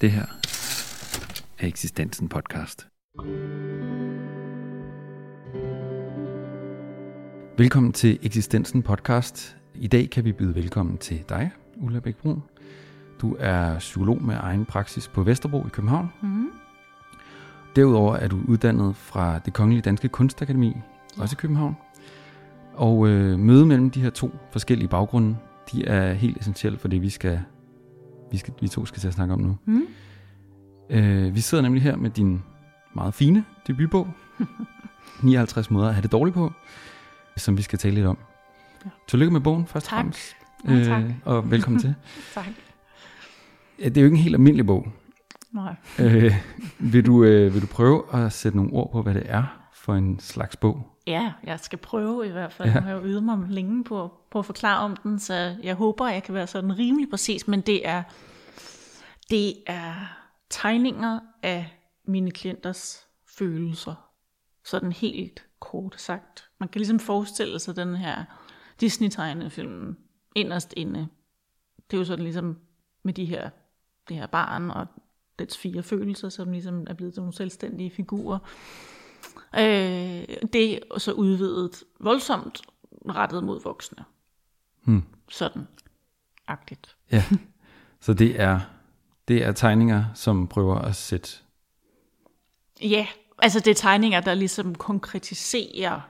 Det her er Eksistensen podcast. Velkommen til Eksistensen podcast. I dag kan vi byde velkommen til dig, Ulla Bækbrun. Du er psykolog med egen praksis på Vesterbro i København. Mm. Derudover er du uddannet fra det Kongelige Danske Kunstakademi, ja. også i København. Og øh, møde mellem de her to forskellige baggrunde, de er helt essentielle for det, vi skal, vi, skal, vi to skal til at snakke om nu. Mm. Øh, vi sidder nemlig her med din meget fine debutbog, 59 måder at have det dårligt på, som vi skal tale lidt om. Ja. Tillykke med bogen, først og Tak. fremmest. Ja, tak. og velkommen til. Tak. Ja, Det er jo ikke en helt almindelig bog. Nej. Øh, vil, du, øh, vil du prøve at sætte nogle ord på, hvad det er for en slags bog? Ja, jeg skal prøve i hvert fald. Ja. Jeg har jo ydet mig længe på, på at forklare om den, så jeg håber, jeg kan være sådan rimelig præcis, men det er, det er tegninger af mine klienters følelser. Sådan helt kort sagt. Man kan ligesom forestille sig den her Disney-tegnefilm inderst inde. Det er jo sådan ligesom med de her, det her barn og dets fire følelser, som ligesom er blevet nogle selvstændige figurer. Øh, det er så udvidet voldsomt rettet mod voksne. Hmm. Sådan. Agtigt. Ja, så det er, det er tegninger, som prøver at sætte... Ja, altså det er tegninger, der ligesom konkretiserer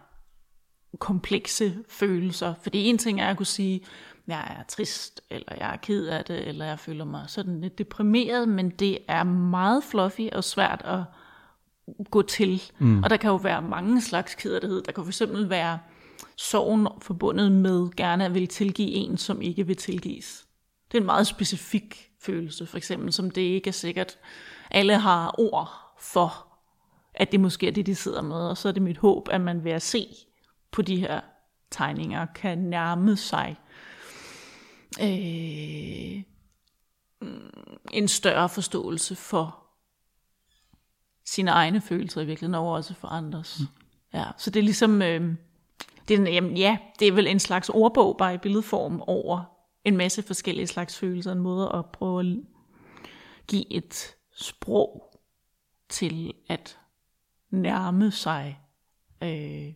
komplekse følelser. Fordi en ting er at kunne sige, jeg er trist, eller jeg er ked af det, eller jeg føler mig sådan lidt deprimeret, men det er meget fluffy og svært at gå til. Mm. Og der kan jo være mange slags kederlighed. Der kan for eksempel være sorgen forbundet med gerne at vil tilgive en, som ikke vil tilgives. Det er en meget specifik følelse, for eksempel, som det ikke er sikkert, alle har ord for, at det måske er det, de sidder med. Og så er det mit håb, at man ved at se på de her tegninger, kan nærme sig øh, mm, en større forståelse for sine egne følelser i virkeligheden, og også for andres. Mm. Ja, så det er ligesom, øh, det er, en- jamen, ja, det er vel en slags ordbog, bare i billedform, over en masse forskellige slags følelser, en måde at prøve at give et sprog til at nærme sig øh,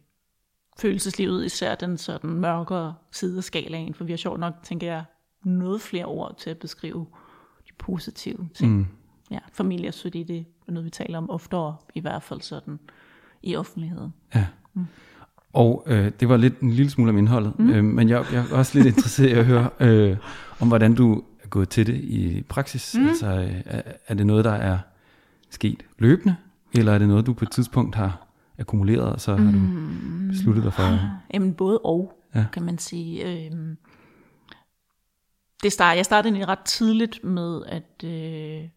følelseslivet, især den sådan mørkere side af skalaen, for vi har sjovt nok, tænker jeg, noget flere ord til at beskrive de positive ting. Mm. Ja, familie og det noget, vi taler om oftere, i hvert fald sådan i offentligheden. Ja. Og øh, det var lidt en lille smule om indholdet, mm. øh, men jeg, jeg er også lidt interesseret i at høre øh, om, hvordan du er gået til det i praksis. Mm. Altså, øh, er, er det noget, der er sket løbende, eller er det noget, du på et tidspunkt har akkumuleret, og så har du besluttet dig for... Jamen både og, Ja. kan man sige. Øhm, det start, jeg startede egentlig ret tidligt med at øh,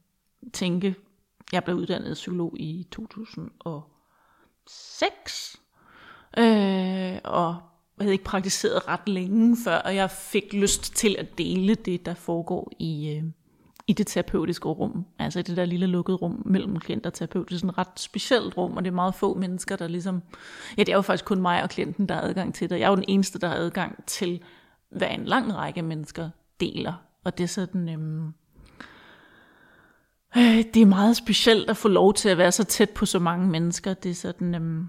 tænke, jeg blev uddannet psykolog i 2006, øh, og jeg havde ikke praktiseret ret længe før, og jeg fik lyst til at dele det, der foregår i, øh, i det terapeutiske rum. Altså i det der lille lukkede rum mellem klient og terapeut. Det er sådan et ret specielt rum, og det er meget få mennesker, der ligesom... Ja, det er jo faktisk kun mig og klienten, der har adgang til det. Jeg er jo den eneste, der har adgang til, hvad en lang række mennesker deler. Og det er sådan... Øh, øh, det er meget specielt at få lov til at være så tæt på så mange mennesker. Det er sådan... Øhm,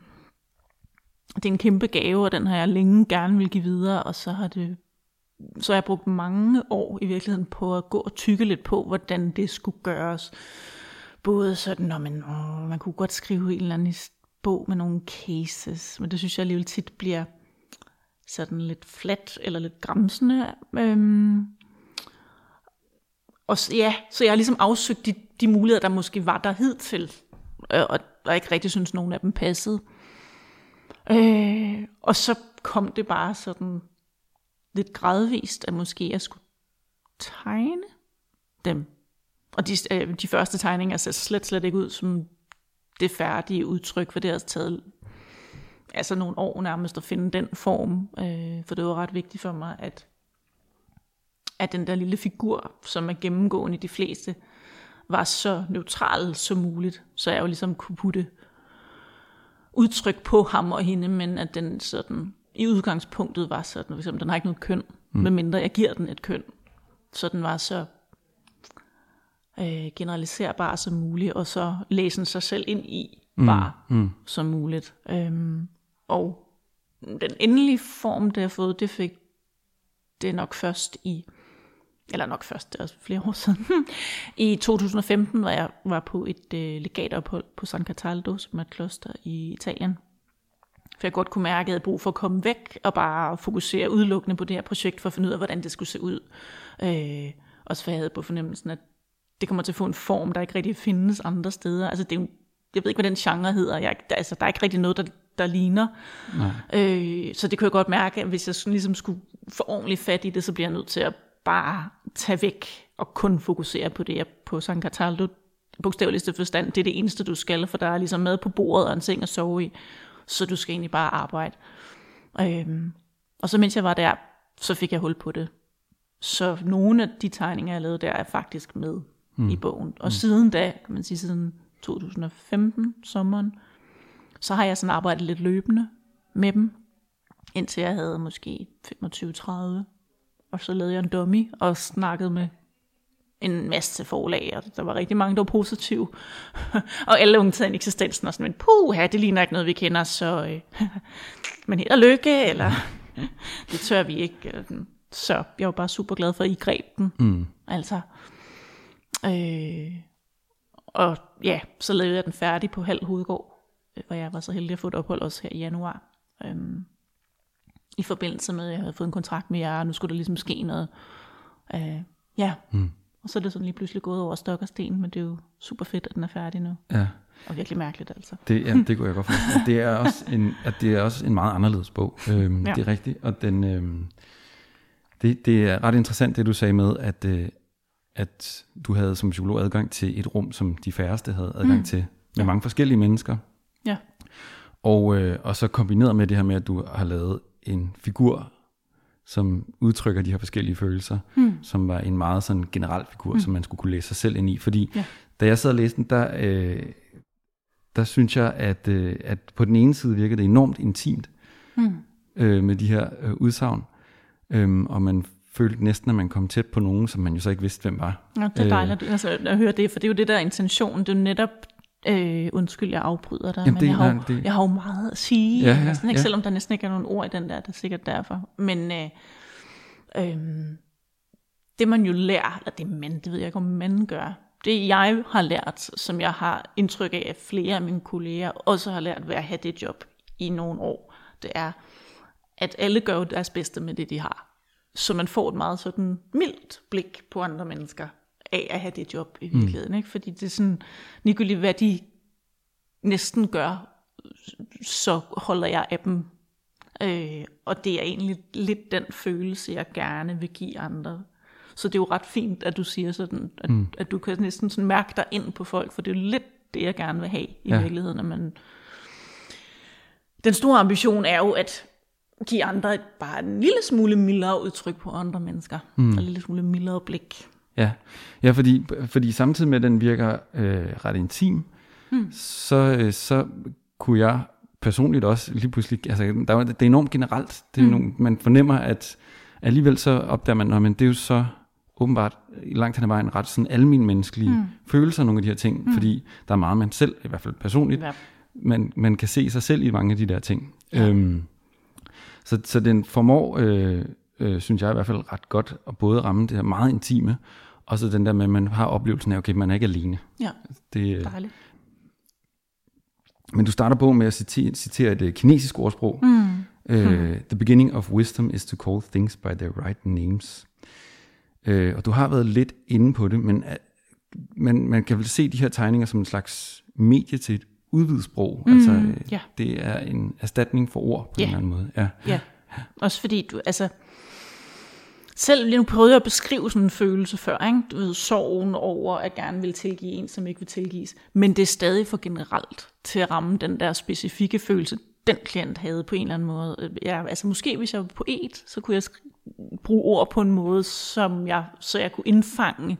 det er en kæmpe gave, og den har jeg længe gerne vil give videre, og så har det så har jeg brugt mange år i virkeligheden på at gå og tykke lidt på, hvordan det skulle gøres. Både sådan, når man, åh, man kunne godt skrive en eller anden bog med nogle cases, men det synes jeg alligevel tit bliver sådan lidt flat eller lidt græmsende. Øhm, og så, ja, så jeg har ligesom afsøgt de, de muligheder, der måske var der hidtil, øh, og jeg ikke rigtig synes, nogen af dem passede. Øh, og så kom det bare sådan lidt gradvist, at måske jeg skulle tegne dem. Og de, øh, de første tegninger ser slet, slet ikke ud som det færdige udtryk, for det har altså taget altså nogle år nærmest at finde den form, øh, for det var ret vigtigt for mig, at, at den der lille figur, som er gennemgående i de fleste, var så neutral som muligt, så jeg jo ligesom kunne putte udtryk på ham og hende, men at den sådan i udgangspunktet var sådan, for eksempel, den har ikke noget køn, mm. medmindre jeg giver den et køn. Så den var så øh, generaliserbar som muligt, og så læse sig selv ind i bare mm. som muligt. Øhm, og den endelige form, det jeg har fået, det fik det nok først i, eller nok først, det er også flere år siden, i 2015 var jeg var på et øh, legatophold på San Cataldo, som er et kloster i Italien. For jeg godt kunne mærke, at jeg havde brug for at komme væk og bare fokusere udelukkende på det her projekt, for at finde ud af, hvordan det skulle se ud. Øh, også for jeg havde på fornemmelsen, at det kommer til at få en form, der ikke rigtig findes andre steder. Altså det er jo, jeg ved ikke, hvad den genre hedder. Jeg, der, altså, der er ikke rigtig noget, der, der ligner. Nej. Øh, så det kunne jeg godt mærke, at hvis jeg ligesom skulle få ordentligt fat i det, så bliver jeg nødt til at bare tage væk og kun fokusere på det på San Cataldo. Bogstaveligste forstand, det er det eneste, du skal, for der er ligesom mad på bordet og en seng at sove i. Så du skal egentlig bare arbejde. Øhm, og så mens jeg var der, så fik jeg hul på det. Så nogle af de tegninger, jeg lavede der, er faktisk med mm. i bogen. Og mm. siden da, kan man sige siden 2015, sommeren, så har jeg sådan arbejdet lidt løbende med dem, indtil jeg havde måske 25-30. Og så lavede jeg en dummy og snakkede med en masse forlag, og der var rigtig mange, der var positive. og alle undtagen eksistensen og sådan, men puh, det ligner ikke noget, vi kender, så øh, men held og lykke, eller det tør vi ikke. Så jeg var bare super glad for, at I greb den. Mm. Altså, øh, og ja, så lavede jeg den færdig på halv hovedgård, hvor jeg var så heldig at få et ophold også her i januar. Øhm, I forbindelse med, at jeg havde fået en kontrakt med jer, og nu skulle der ligesom ske noget. Øh, ja, mm. og så er det sådan lige pludselig gået over stok og sten, men det er jo super fedt, at den er færdig nu. Ja. Og virkelig mærkeligt altså. Det, ja, det kunne jeg godt forstå. Det er også en, at det er også en meget anderledes bog. Øhm, ja. Det er rigtigt, og den... Øhm, det, det er ret interessant, det du sagde med, at, øh, at du havde som psykolog adgang til et rum, som de færreste havde adgang mm. til, med ja. mange forskellige mennesker. Ja. Og, øh, og så kombineret med det her med, at du har lavet en figur, som udtrykker de her forskellige følelser, mm. som var en meget sådan generel figur, mm. som man skulle kunne læse sig selv ind i. Fordi ja. da jeg sad og læste den, der, øh, der synes jeg, at, øh, at på den ene side virkede det enormt intimt mm. øh, med de her øh, udsagn. Øhm, og man følte næsten, at man kom tæt på nogen, som man jo så ikke vidste, hvem var. Ja, det er dejligt øh, altså, at høre det, for det er jo det der intention. Det er jo netop, øh, undskyld, jeg afbryder dig, Jamen, men det, jeg, har jo, det... jeg har jo meget at sige, ja, ja, næsten, ikke, ja. selvom der næsten ikke er nogen ord i den der, det er sikkert derfor. Men øh, øh, det man jo lærer, eller det man, det ved jeg ikke, om man gør, det jeg har lært, som jeg har indtryk af, at flere af mine kolleger også har lært ved at have det job i nogle år, det er, at alle gør deres bedste med det, de har. Så man får et meget sådan mildt blik på andre mennesker af at have det job i virkeligheden. Mm. Ikke? Fordi det er sådan, ligegyldigt hvad de næsten gør, så holder jeg af dem. Øh, og det er egentlig lidt den følelse, jeg gerne vil give andre. Så det er jo ret fint, at du siger sådan, at, mm. at du kan næsten sådan mærke dig ind på folk, for det er jo lidt det, jeg gerne vil have i ja. virkeligheden. At man... Den store ambition er jo, at give andre et, bare en lille smule mildere udtryk på andre mennesker. Mm. En lille smule mildere blik. Ja, ja fordi, fordi samtidig med, at den virker øh, ret intim, mm. så, øh, så kunne jeg personligt også lige pludselig, altså der, var, det er enormt generelt, det er mm. nogle, man fornemmer, at alligevel så opdager man, at det er jo så åbenbart langt hen ad vejen ret sådan almen menneskelige mm. følelser, nogle af de her ting, mm. fordi der er meget, man selv, i hvert fald personligt, ja. man, man kan se sig selv i mange af de der ting. Ja. Øhm, så, så den formår, øh, øh, synes jeg i hvert fald ret godt, at både ramme det her meget intime, og så den der med, at man har oplevelsen af, okay, man er ikke alene. Ja, det, dejligt. Men du starter på med at citere, citere et uh, kinesisk ordsprog. Mm. Uh, hmm. The beginning of wisdom is to call things by their right names. Uh, og du har været lidt inde på det, men uh, man, man kan vel se de her tegninger som en slags medie til et udvidet sprog. Mm, altså, øh, ja. Det er en erstatning for ord på ja. en eller anden måde. Ja. ja, også fordi du, altså, selv lige nu prøvede jeg at beskrive sådan en følelse før, ikke? Du ved, sorgen over at gerne vil tilgive en, som ikke vil tilgives. Men det er stadig for generelt til at ramme den der specifikke følelse, den klient havde på en eller anden måde. Øh, ja, altså måske hvis jeg var poet, så kunne jeg bruge ord på en måde, som jeg, så jeg kunne indfange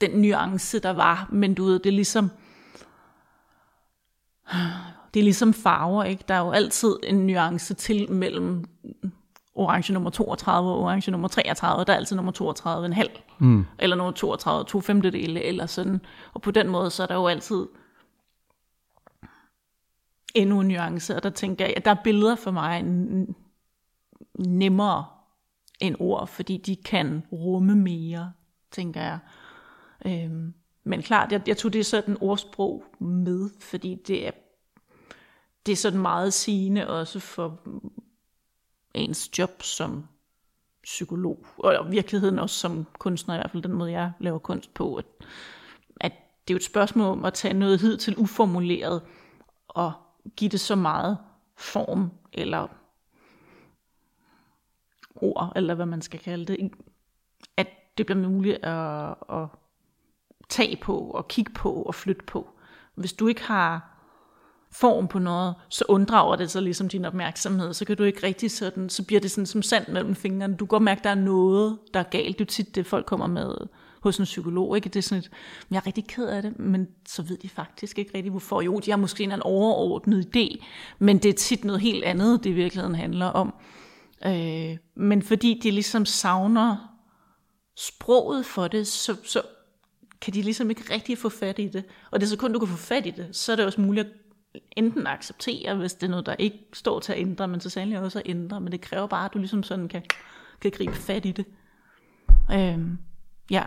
den nuance, der var. Men du ved, det er ligesom, det er ligesom farver, ikke? Der er jo altid en nuance til mellem orange nummer 32 og orange nummer 33, der er altid nummer 32 en halv, mm. eller nummer 32 to femtedele, eller sådan. Og på den måde, så er der jo altid endnu en nuance, og der tænker jeg, at der er billeder for mig nemmere end ord, fordi de kan rumme mere, tænker jeg. Øhm, men klart, jeg, jeg tog det sådan ordsprog med, fordi det er, det er sådan meget sigende også for ens job som psykolog, og virkeligheden også som kunstner, i hvert fald den måde, jeg laver kunst på, at, at det er jo et spørgsmål om at tage noget hid til uformuleret, og give det så meget form, eller ord, eller hvad man skal kalde det, at det bliver muligt at, at tage på, og kigge på, og flytte på. Hvis du ikke har form på noget, så unddrager det sig ligesom din opmærksomhed, så kan du ikke rigtig sådan, så bliver det sådan som sand mellem fingrene. Du kan godt mærke, at der er noget, der er galt. Det er tit det, folk kommer med hos en psykolog. Ikke? Det er sådan et, jeg er rigtig ked af det, men så ved de faktisk ikke rigtig, hvorfor. Jo, de har måske en overordnet idé, men det er tit noget helt andet, det i virkeligheden handler om. Øh, men fordi de ligesom savner sproget for det, så, så kan de ligesom ikke rigtig få fat i det. Og det er så kun, du kan få fat i det, så er det også muligt at enten acceptere, hvis det er noget, der ikke står til at ændre, men så sandelig også at ændre. Men det kræver bare, at du ligesom sådan kan, kan gribe fat i det. Øhm, ja,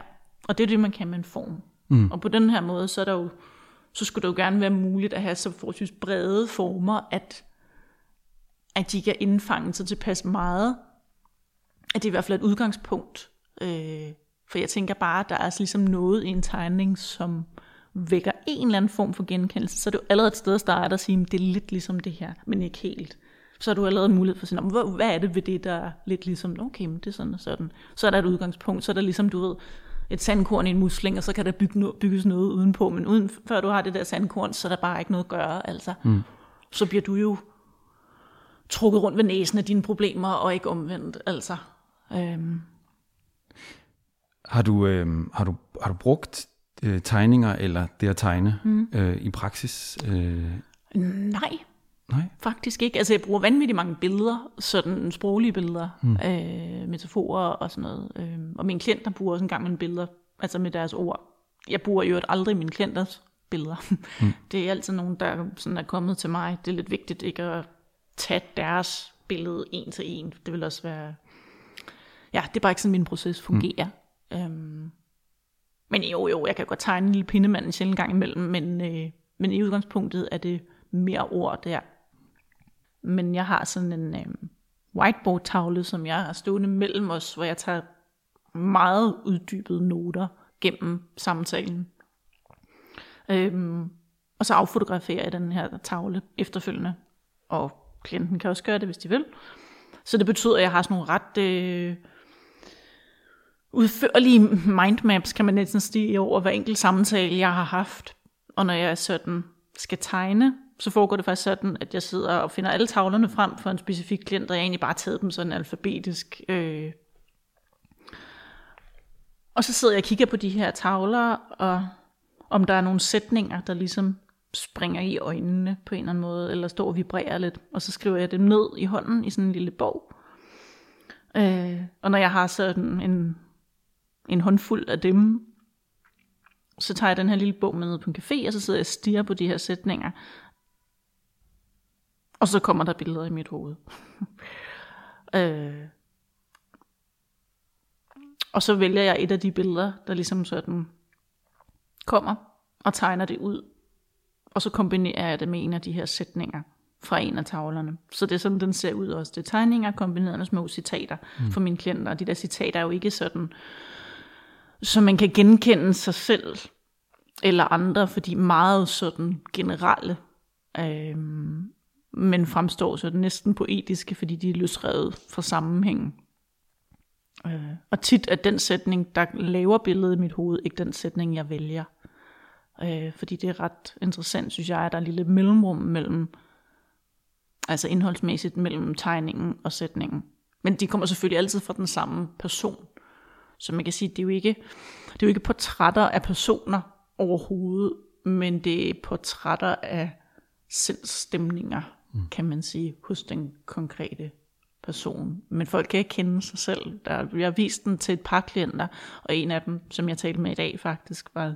og det er det, man kan med en form. Mm. Og på den her måde, så er der jo, så skulle det jo gerne være muligt at have så forholdsvis brede former, at, at de kan indfange sig tilpas meget, at det i hvert fald er et udgangspunkt. Øh, for jeg tænker bare, at der er altså ligesom noget i en tegning, som vækker en eller anden form for genkendelse, så er jo allerede et sted at starte og sige, at det er lidt ligesom det her, men ikke helt. Så har du allerede mulighed for at sige, hvad, hvad er det ved det, der er lidt ligesom, okay, men det er sådan og sådan. Så er der et udgangspunkt, så er der ligesom, du ved, et sandkorn i en musling, og så kan der bygge no- bygges noget udenpå, men uden, før du har det der sandkorn, så er der bare ikke noget at gøre, altså. Mm. Så bliver du jo trukket rundt ved næsen af dine problemer, og ikke omvendt, altså. Øhm. Har du, øh, har du, har du brugt øh, tegninger eller det at tegne mm. øh, i praksis? Øh? Nej. Nej. Faktisk ikke. Altså jeg bruger vanvittigt mange billeder, sådan sproglige billeder, mm. øh, metaforer og sådan noget. Øh, og mine klienter bruger også en gang med billeder, altså med deres ord. Jeg bruger jo aldrig mine klienters billeder. Mm. Det er altid nogen, der sådan er kommet til mig. Det er lidt vigtigt ikke at tage deres billede en til en. Det vil også være... Ja, det er bare ikke sådan, min proces fungerer. Mm. Øhm, men jo, jo, jeg kan godt tegne en lille pindemand en sjældent gang imellem, men, øh, men i udgangspunktet er det mere ord der. Men jeg har sådan en øh, whiteboard-tavle, som jeg har stående mellem os, hvor jeg tager meget uddybede noter gennem samtalen. Øhm, og så affotograferer jeg den her tavle efterfølgende. Og klienten kan også gøre det, hvis de vil. Så det betyder, at jeg har sådan nogle ret... Øh, udførlige mindmaps, kan man næsten stige over hver enkelt samtale, jeg har haft. Og når jeg sådan skal tegne, så foregår det faktisk sådan, at jeg sidder og finder alle tavlerne frem for en specifik klient, og jeg egentlig bare taget dem sådan alfabetisk. Øh. Og så sidder jeg og kigger på de her tavler, og om der er nogle sætninger, der ligesom springer i øjnene på en eller anden måde, eller står og vibrerer lidt, og så skriver jeg det ned i hånden i sådan en lille bog. Øh, og når jeg har sådan en en håndfuld af dem. Så tager jeg den her lille bog med ned på en café, og så sidder jeg og stiger på de her sætninger. Og så kommer der billeder i mit hoved. øh. Og så vælger jeg et af de billeder, der ligesom sådan kommer, og tegner det ud. Og så kombinerer jeg det med en af de her sætninger fra en af tavlerne. Så det er sådan, den ser ud også. Det er tegninger kombineret med små citater mm. for mine klienter. Og de der citater er jo ikke sådan så man kan genkende sig selv eller andre, fordi meget sådan generelle, øh, men fremstår sådan næsten poetiske, fordi de er løsrevet fra sammenhængen. Øh, og tit er den sætning, der laver billedet i mit hoved, ikke den sætning, jeg vælger. Øh, fordi det er ret interessant, synes jeg, at der er et lille mellemrum mellem, altså indholdsmæssigt mellem tegningen og sætningen. Men de kommer selvfølgelig altid fra den samme person. Så man kan sige, det er jo ikke, det er jo ikke portrætter af personer overhovedet, men det er portrætter af sindsstemninger, mm. kan man sige, hos den konkrete person. Men folk kan ikke kende sig selv. Der, jeg har vist den til et par klienter, og en af dem, som jeg talte med i dag faktisk, var,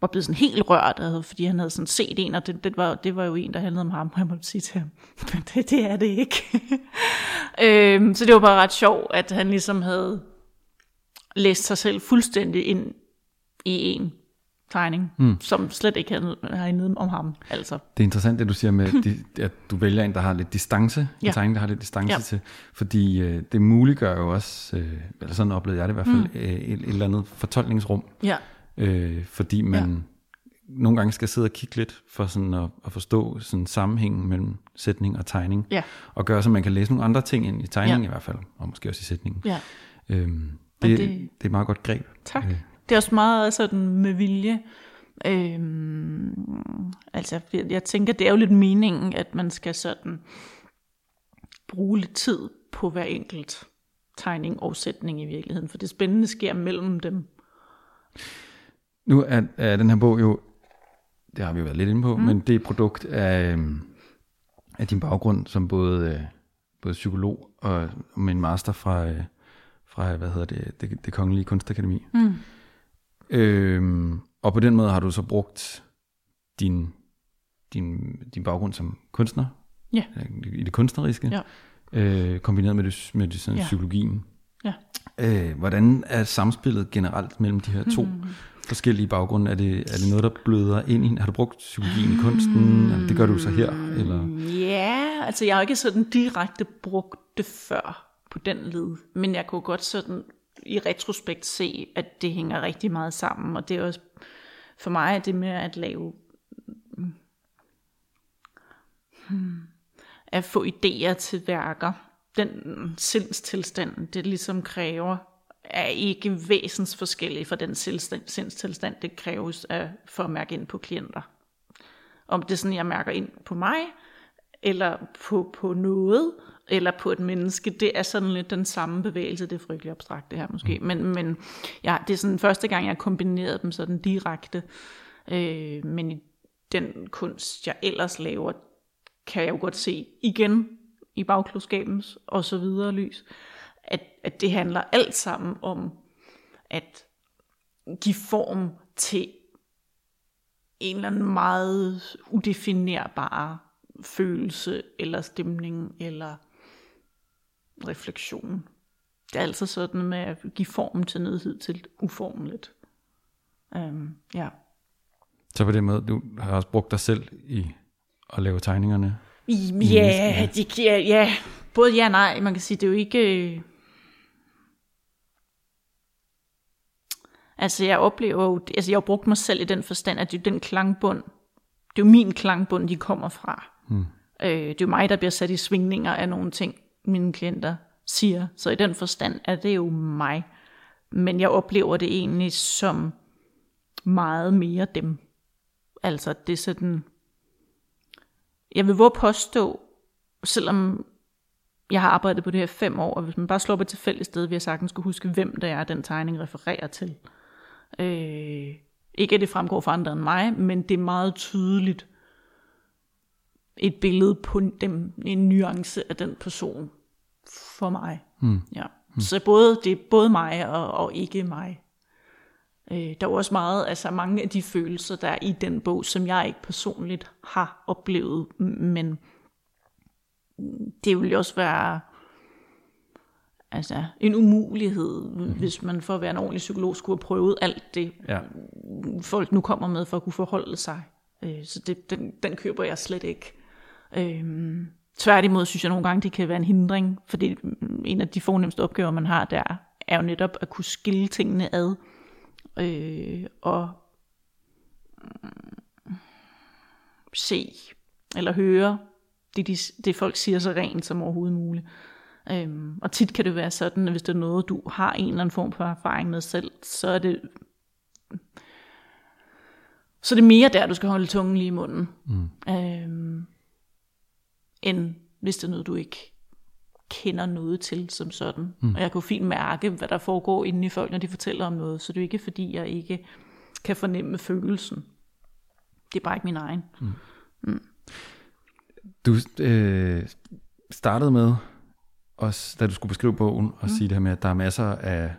var blevet sådan helt rørt, altså, fordi han havde sådan set en, og det, det, var, det var jo en, der handlede om ham, og jeg måtte sige til ham, men det, det er det ikke. øhm, så det var bare ret sjovt, at han ligesom havde læst sig selv fuldstændig ind i en tegning, mm. som slet ikke handlede om ham. Altså. Det er interessant, det du siger med, at du vælger en, der har lidt distance, ja. en tegning, der har lidt distance ja. til, fordi øh, det muliggør jo også, øh, eller sådan oplevede jeg det i hvert fald, mm. øh, et, et eller andet fortolkningsrum. Ja. Øh, fordi man ja. nogle gange skal sidde og kigge lidt for sådan at, at forstå sådan sammenhængen mellem sætning og tegning, ja. og gøre så man kan læse nogle andre ting ind i tegningen ja. i hvert fald, og måske også i sætningen. Ja. Øhm, det, det, det er et meget godt greb. Tak. Øh. Det er også meget sådan med vilje. Øhm, altså, jeg tænker, det er jo lidt meningen, at man skal sådan bruge lidt tid på hver enkelt tegning og sætning i virkeligheden, for det spændende sker mellem dem. Nu er, er den her bog jo, det har vi jo været lidt inde på, mm. men det er et produkt af, øhm, af din baggrund som både, øh, både psykolog og med en master fra, øh, fra hvad hedder det, det, det Kongelige Kunstakademi. Mm. Øhm, og på den måde har du så brugt din, din, din baggrund som kunstner, ja. i det kunstneriske, ja. øh, kombineret med, det, med det, sådan, ja. psykologien. Ja. Øh, hvordan er samspillet generelt mellem de her to mm. forskellige baggrunde? Er det, er det noget, der bløder ind i? Har du brugt psykologien i kunsten? Mm. Det gør du så her? Eller? Ja, altså jeg har ikke sådan direkte brugt det før på den led, men jeg kunne godt sådan i retrospekt se, at det hænger rigtig meget sammen, og det er også for mig det med at lave hmm, at få idéer til værker, den sindstilstand, det ligesom kræver, er ikke væsensforskellig fra den sindstilstand, det kræves af, for at mærke ind på klienter. Om det er sådan, jeg mærker ind på mig, eller på, på noget, eller på et menneske, det er sådan lidt den samme bevægelse, det er frygtelig abstrakt det her måske, mm. men, men ja, det er sådan første gang, jeg kombinerede dem sådan direkte, øh, men i den kunst, jeg ellers laver, kan jeg jo godt se igen i bagklodskabens og så videre lys, at, at det handler alt sammen om at give form til en eller anden meget udefinerbar følelse eller stemning eller refleksion. Det er altså sådan med at give form til noget til uformeligt. Um, ja. Så på den måde, du har også brugt dig selv i at lave tegningerne? I, ja, de, ja, ja, både ja og nej. Man kan sige, det er jo ikke... Øh, altså jeg oplever jo, altså jeg har brugt mig selv i den forstand, at det er den klangbund, det er jo min klangbund, de kommer fra. Mm. Øh, det er jo mig, der bliver sat i svingninger af nogle ting mine klienter siger. Så i den forstand er det jo mig. Men jeg oplever det egentlig som meget mere dem. Altså det er sådan, jeg vil våge påstå, selvom jeg har arbejdet på det her fem år, og hvis man bare slår på et tilfældigt sted, vil jeg sagtens skulle huske, hvem det er, den tegning refererer til. Øh, ikke at det fremgår for andre end mig, men det er meget tydeligt et billede på dem, en nuance af den person, for mig. Mm. Ja. Mm. Så både, det er både mig og, og ikke mig. Øh, der er også meget, altså mange af de følelser, der er i den bog, som jeg ikke personligt har oplevet, men det vil også være altså, en umulighed, mm. hvis man for at være en ordentlig psykolog skulle have prøvet alt det, ja. folk nu kommer med for at kunne forholde sig. Øh, så det, den, den køber jeg slet ikke. Øh, Tværtimod synes jeg nogle gange, det kan være en hindring, fordi en af de fornemmeste opgaver, man har der, er jo netop at kunne skille tingene ad. Øh, og mm, se eller høre det, de, det folk siger så rent som overhovedet muligt. Øhm, og tit kan det være sådan, at hvis det er noget, du har en eller anden form for erfaring med selv, så er det så er det mere der, du skal holde tungen lige i munden. Mm. Øhm, end hvis det er noget, du ikke kender noget til som sådan. Mm. Og jeg kan jo fint mærke, hvad der foregår inde i folk, når de fortæller om noget. Så det er ikke, fordi jeg ikke kan fornemme følelsen. Det er bare ikke min egen. Mm. Mm. Du øh, startede med også, da du skulle beskrive bogen, og mm. sige det her med, at der er masser af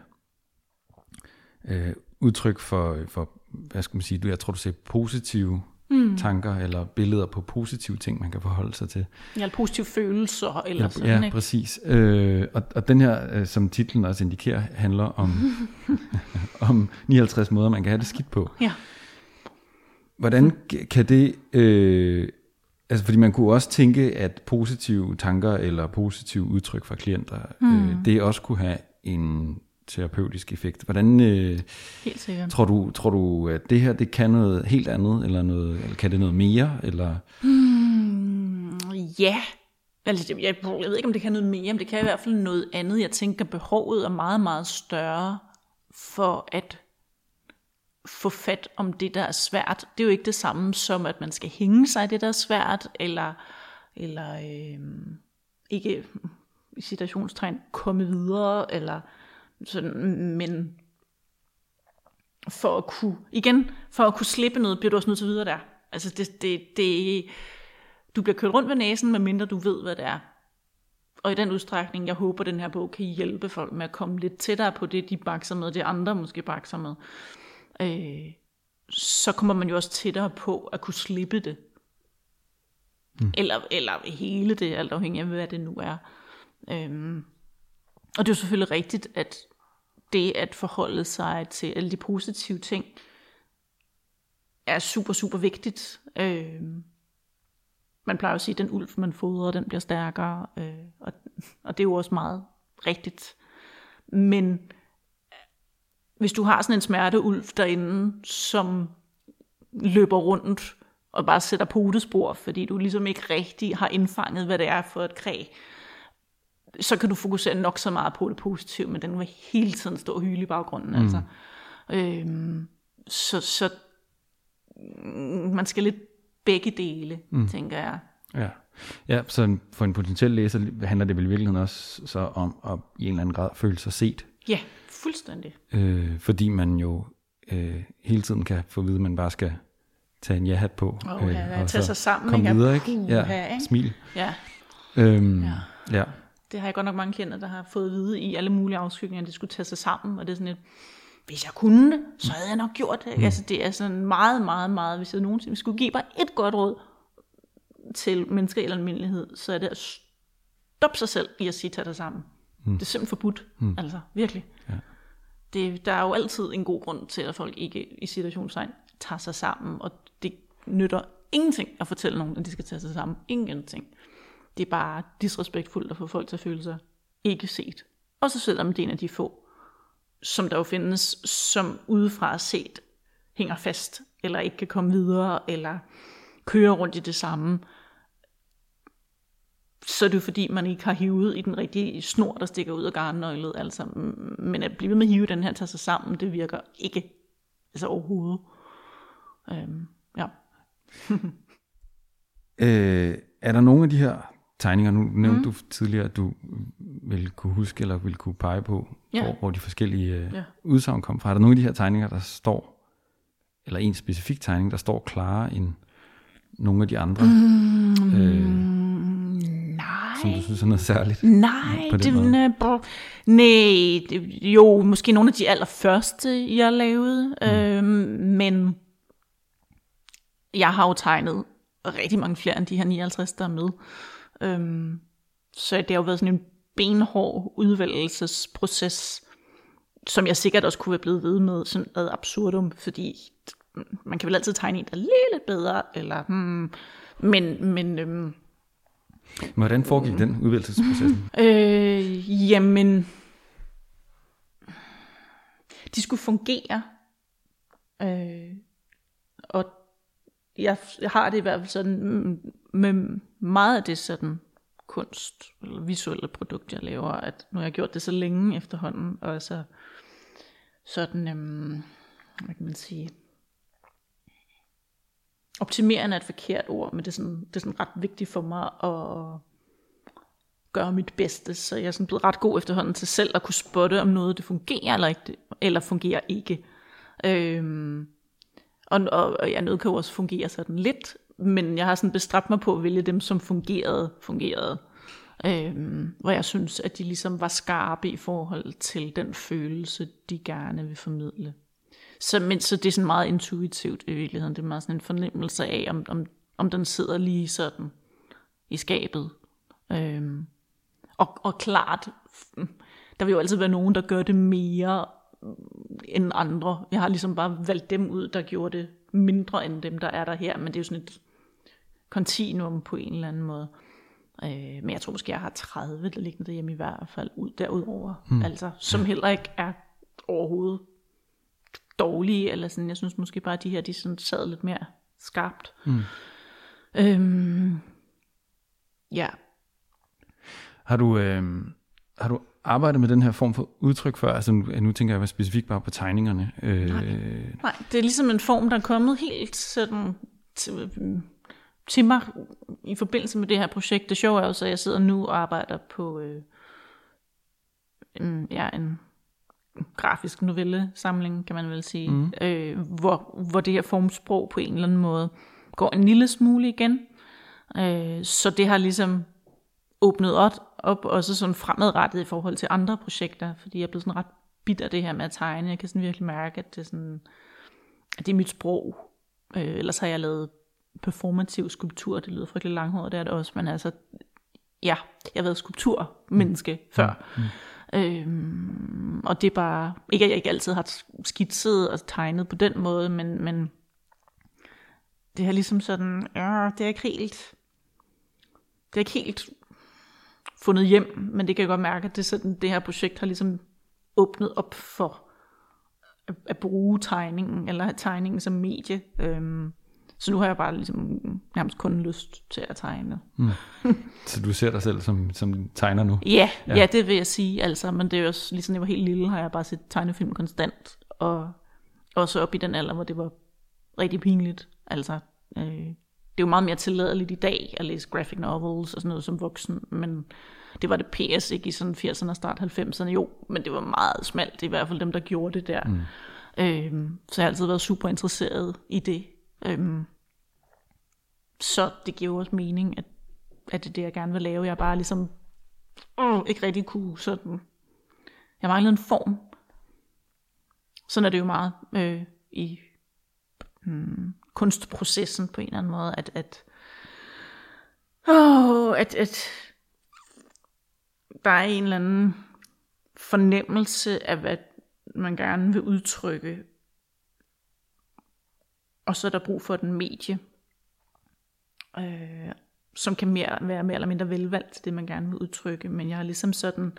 øh, udtryk for, for, hvad skal man sige, du, jeg tror, du siger positive mm. tanker, eller billeder på positive ting, man kan forholde sig til. Ja, eller positive følelser, eller ja, sådan, Ja, ikke? præcis. Øh, og, og den her, øh, som titlen også indikerer, handler om, om 59 måder, man kan have det skidt på. Ja. Hvordan kan det... Øh, altså, fordi man kunne også tænke, at positive tanker eller positive udtryk fra klienter, mm. øh, det også kunne have en terapeutisk effekt. Hvordan øh, Helt sikkert. tror du, tror du, at det her det kan noget helt andet, eller, noget, eller kan det noget mere? Eller? Ja. Altså, jeg, jeg ved ikke, om det kan noget mere, men det kan i hvert fald noget andet. Jeg tænker, behovet er meget, meget større for at få fat om det, der er svært. Det er jo ikke det samme som, at man skal hænge sig i det, der er svært, eller, eller øh, ikke i citationstegn komme videre, eller sådan, men for at kunne, igen, for at kunne slippe noget, bliver du også nødt til at videre der. Altså det, det, det, du bliver kørt rundt ved næsen, medmindre du ved, hvad det er. Og i den udstrækning, jeg håber, den her bog kan hjælpe folk med at komme lidt tættere på det, de bakser med, det andre måske bakser med. Øh, så kommer man jo også tættere på at kunne slippe det. Mm. Eller, eller hele det, alt afhængig af, hvad det nu er. Øhm, og det er jo selvfølgelig rigtigt, at det at forholde sig til alle de positive ting, er super, super vigtigt. Øh, man plejer jo at sige, at den ulv, man fodrer, den bliver stærkere, øh, og, og det er jo også meget rigtigt. Men hvis du har sådan en smerteulv derinde, som løber rundt og bare sætter potespor, fordi du ligesom ikke rigtig har indfanget, hvad det er for et kræg, så kan du fokusere nok så meget på det positive, men den vil hele tiden stå og hyle i baggrunden. Mm. Altså. Øhm, så, så man skal lidt begge dele, mm. tænker jeg. Ja. ja, så for en potentiel læser handler det vel i virkeligheden også så om at i en eller anden grad føle sig set. Ja, fuldstændig. Øh, fordi man jo øh, hele tiden kan få at vide, at man bare skal tage en ja-hat på. Oh, øh, ja, og tage sig sammen. komme videre, ikke? Ja, smil. Ja, Øhm, Ja. ja. Det har jeg godt nok mange klienter, der har fået at vide i alle mulige afskygninger, at de skulle tage sig sammen, og det er sådan et, hvis jeg kunne det, så havde jeg nok gjort det. Mm. Altså det er sådan meget, meget, meget, hvis jeg nogensinde skulle give bare et godt råd til mennesker eller almindelighed, så er det at stoppe sig selv i at sige, tag dig sammen. Mm. Det er simpelthen forbudt, mm. altså virkelig. Ja. Det, der er jo altid en god grund til, at folk ikke i situationstegn tager sig sammen, og det nytter ingenting at fortælle nogen, at de skal tage sig sammen. Ingenting. Det er bare disrespektfuldt at få folk til at føle sig ikke set. Og så selvom det er en af de få, som der jo findes, som udefra set hænger fast, eller ikke kan komme videre, eller kører rundt i det samme, så er det jo fordi, man ikke har hivet i den rigtige snor, der stikker ud af garnnøglet. Altså, men at blive ved med at hive den her, tage sig sammen, det virker ikke altså overhovedet. Øhm, ja. Øh, er der nogle af de her tegninger, nu nævnte Mm. du tidligere, at du vil kunne huske eller vil kunne pege på, Ja. hvor, hvor de forskellige øh, Ja. udsagn kom fra. Er der nogle af de her tegninger, der står, eller en specifik tegning, der står klarere end nogle af de andre, mm. øh, Nej. som du synes er noget særligt? Nej, på den det, måde? nej, bro, nej, det, jo, måske nogle af de allerførste, jeg lavede, mm. øhm, men jeg har jo tegnet rigtig mange flere end de her 59, der er med. Øhm, så det har jo været sådan en benhård udvælgelsesproces, som jeg sikkert også kunne være blevet ved med sådan ad absurdum, fordi man kan vel altid tegne en, der er lidt bedre, eller hmm, men, men øhm, Hvordan foregik den udvælgelsesprocessen? Øh, jamen, de skulle fungere. Øh, og jeg, har det i hvert fald sådan, mm, med meget af det sådan kunst, eller visuelle produkt, jeg laver, at nu har jeg gjort det så længe efterhånden, og så sådan, øhm, hvad kan man sige, optimerende er et forkert ord, men det er sådan, det er sådan ret vigtigt for mig at gøre mit bedste, så jeg er sådan blevet ret god efterhånden til selv at kunne spotte, om noget det fungerer eller ikke, eller fungerer ikke. Øhm, og, og, og ja, noget kan jo også fungere sådan lidt, men jeg har sådan bestræbt mig på at vælge dem, som fungerede, fungerede. Øhm, hvor jeg synes, at de ligesom var skarpe i forhold til den følelse, de gerne vil formidle. Så, men, så det er sådan meget intuitivt i virkeligheden. Det er meget sådan en fornemmelse af, om, om, om den sidder lige sådan i skabet. Øhm, og, og klart, der vil jo altid være nogen, der gør det mere end andre. Jeg har ligesom bare valgt dem ud, der gjorde det mindre end dem, der er der her. Men det er jo sådan et kontinuum på en eller anden måde. Øh, men jeg tror måske, jeg har 30, der ligger hjemme i hvert fald ud derudover. Hmm. Altså, som heller ikke er overhovedet dårlige, eller sådan. Jeg synes måske bare, at de her, de sådan sad lidt mere skarpt. Mm. Øhm, ja. Har du, øh, har du arbejdet med den her form for udtryk før? Altså nu, nu tænker jeg specifikt bare på tegningerne. Øh, Nej. Nej, det er ligesom en form, der er kommet helt sådan til, mig i forbindelse med det her projekt. Det sjove er også, at jeg sidder nu og arbejder på øh, en, ja, en grafisk novellesamling, kan man vel sige, mm. øh, hvor, hvor det her formsprog på en eller anden måde går en lille smule igen. Øh, så det har ligesom åbnet op, op også sådan fremadrettet i forhold til andre projekter, fordi jeg er blevet sådan ret bit af det her med at tegne. Jeg kan sådan virkelig mærke, at det er, sådan, at det er mit sprog. Øh, ellers har jeg lavet performativ skulptur, det lyder frygtelig langhåret, det er det også, men altså, ja, jeg har været skulpturmenneske mm. før. Mm. Øhm, og det er bare, ikke at jeg ikke altid har skitset og tegnet på den måde, men, men det har ligesom sådan, ja, det er ikke helt, det er ikke helt fundet hjem, men det kan jeg godt mærke, at det, sådan, det her projekt har ligesom åbnet op for at, at bruge tegningen, eller tegningen som medie. Øhm, så nu har jeg bare ligesom nærmest kun lyst til at tegne. Mm. så du ser dig selv som, som tegner nu? Ja, ja, ja, det vil jeg sige. Altså, men det er jo også, ligesom jeg var helt lille, har jeg bare set tegnefilm konstant. Og også op i den alder, hvor det var rigtig pinligt. Altså, øh, det er jo meget mere tilladeligt i dag at læse graphic novels og sådan noget som voksen, men det var det PS ikke i sådan 80'erne og start 90'erne. Jo, men det var meget smalt, i hvert fald dem, der gjorde det der. Mm. Øh, så jeg har altid været super interesseret i det. Øhm, så det giver jo også mening, at, at det er det, jeg gerne vil lave. Jeg bare ligesom øh, ikke rigtig kunne sådan... Jeg manglede en form. Sådan er det jo meget øh, i hmm, kunstprocessen på en eller anden måde, at, at, oh, at, at der er en eller anden fornemmelse af, hvad man gerne vil udtrykke, og så er der brug for den medie, øh, som kan mere, være mere eller mindre velvalgt til det, man gerne vil udtrykke. Men jeg har ligesom sådan,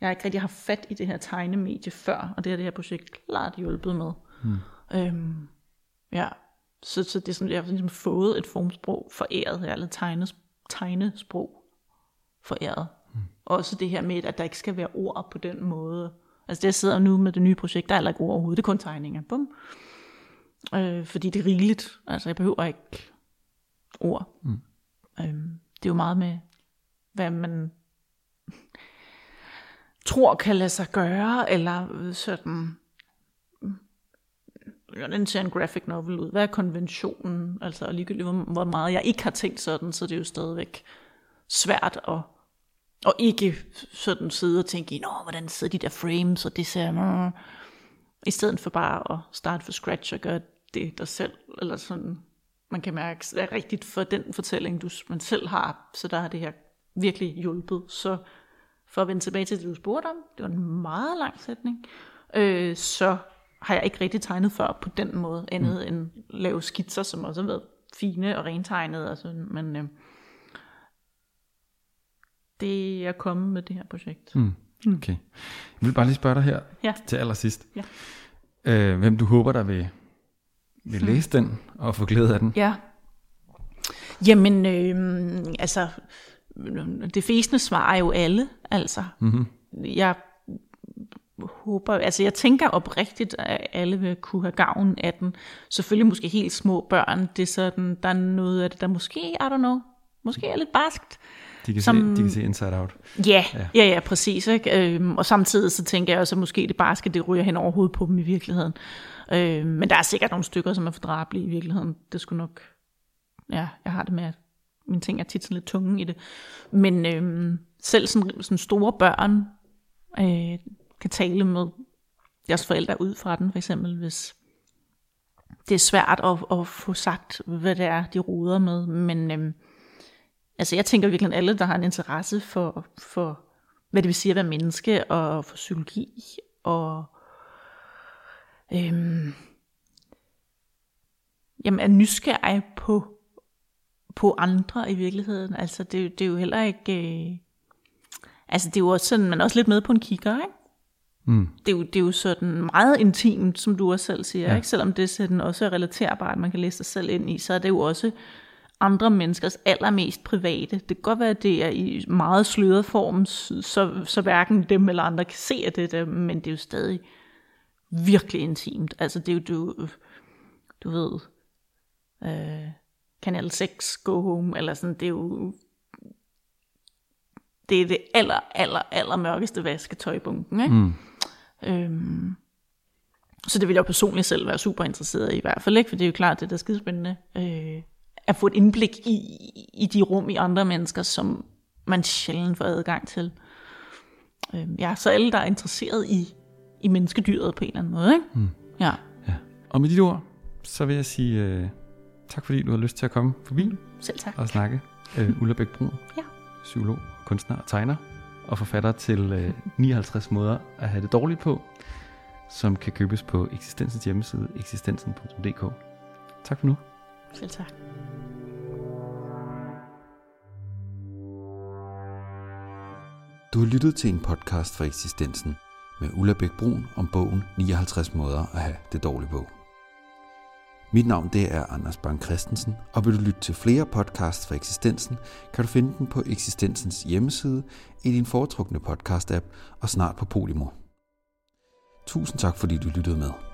jeg har ikke rigtig haft fat i det her tegnemedie før, og det har det her projekt klart hjulpet med. Mm. Øhm, ja, så, så det er sådan, jeg har ligesom fået et formsprog foræret, har tegnes, tegnesprog foræret. Mm. Også det her med, at der ikke skal være ord på den måde. Altså det, jeg sidder nu med det nye projekt, der er ikke ord overhovedet, det er kun tegninger. Bum. Øh, fordi det er rigeligt. Altså, jeg behøver ikke ord. Mm. Øh, det er jo meget med, hvad man tror kan lade sig gøre, eller sådan, hvordan ser en graphic novel ud? Hvad er konventionen? Altså ligegyldigt, hvor meget jeg ikke har tænkt sådan, så det er jo stadigvæk svært at, at ikke sådan sidde og tænke, Nå, hvordan sidder de der frames, og det ser... I stedet for bare at starte fra scratch og gøre det dig selv, eller sådan, man kan mærke, er rigtigt for den fortælling, du, man selv har, så der har det her virkelig hjulpet. Så for at vende tilbage til det, du spurgte om, det var en meget lang sætning, øh, så har jeg ikke rigtig tegnet før på den måde, andet mm. end lave skitser, som også har været fine og rentegnede, og sådan, men øh, det er kommet med det her projekt. Mm. Okay. Jeg vil bare lige spørge dig her ja. til allersidst. Ja. Øh, hvem du håber, der vil vil hmm. læse den og få glæde af den? Ja. Jamen, øh, altså, det fæsende svar er jo alle, altså. Mm-hmm. Jeg håber, altså jeg tænker oprigtigt, at alle vil kunne have gavn af den. Selvfølgelig måske helt små børn, det er sådan, der er noget af det, der måske, I don't know, måske er lidt barskt. De kan, som, se, de kan se Inside Out. Ja, ja, ja, ja præcis. Ikke? Øhm, og samtidig så tænker jeg også, at måske det barske, det ryger hen over hovedet på dem i virkeligheden. Øh, men der er sikkert nogle stykker, som er for drabelige i virkeligheden. Det skulle nok... Ja, jeg har det med, at mine ting er tit sådan lidt tunge i det. Men øh, selv sådan, sådan store børn øh, kan tale med deres forældre ud fra den, for eksempel hvis det er svært at, at få sagt, hvad det er, de roder med. Men øh, altså jeg tænker virkelig, at alle, der har en interesse for, for hvad det vil sige at være menneske, og for psykologi, og øhm, jamen er nysgerrig på, på andre i virkeligheden. Altså det, det er jo heller ikke, øh, altså det er jo også sådan, man er også lidt med på en kigger, ikke? Mm. Det, er jo, det er jo sådan meget intimt, som du også selv siger, ja. ikke? selvom det sådan også er relaterbart, man kan læse sig selv ind i, så er det jo også andre menneskers allermest private. Det kan godt være, at det er i meget sløret form, så, så hverken dem eller andre kan se, at det der, men det er jo stadig virkelig intimt. Altså det er jo, du, du ved, øh, Kanal 6 Go Home, eller sådan, det er jo det er det aller, aller, aller mørkeste vasketøjbunken, ikke? Mm. Øhm, så det vil jeg personligt selv være super interesseret i, i hvert fald, ikke? For det er jo klart, det er skidespændende. Øh, at få et indblik i, i de rum i andre mennesker, som man sjældent får adgang til. Øh, ja, så alle, der er interesseret i, i menneskedyret på en eller anden måde. Ikke? Mm. Ja. ja. Og med de ord, så vil jeg sige uh, tak, fordi du har lyst til at komme forbi. Selv tak. Og snakke. Uh, Ulla Bæk Brun, ja. psykolog, kunstner og tegner, og forfatter til uh, 59 måder at have det dårligt på, som kan købes på eksistensens hjemmeside, eksistensen.dk. Tak for nu. Selv tak. Du har lyttet til en podcast fra eksistensen med Ulla Bæk Brun om bogen 59 måder at have det dårligt på. Mit navn det er Anders Bang Christensen, og vil du lytte til flere podcasts fra eksistensen, kan du finde den på eksistensens hjemmeside, i din foretrukne podcast-app og snart på Podimo. Tusind tak fordi du lyttede med.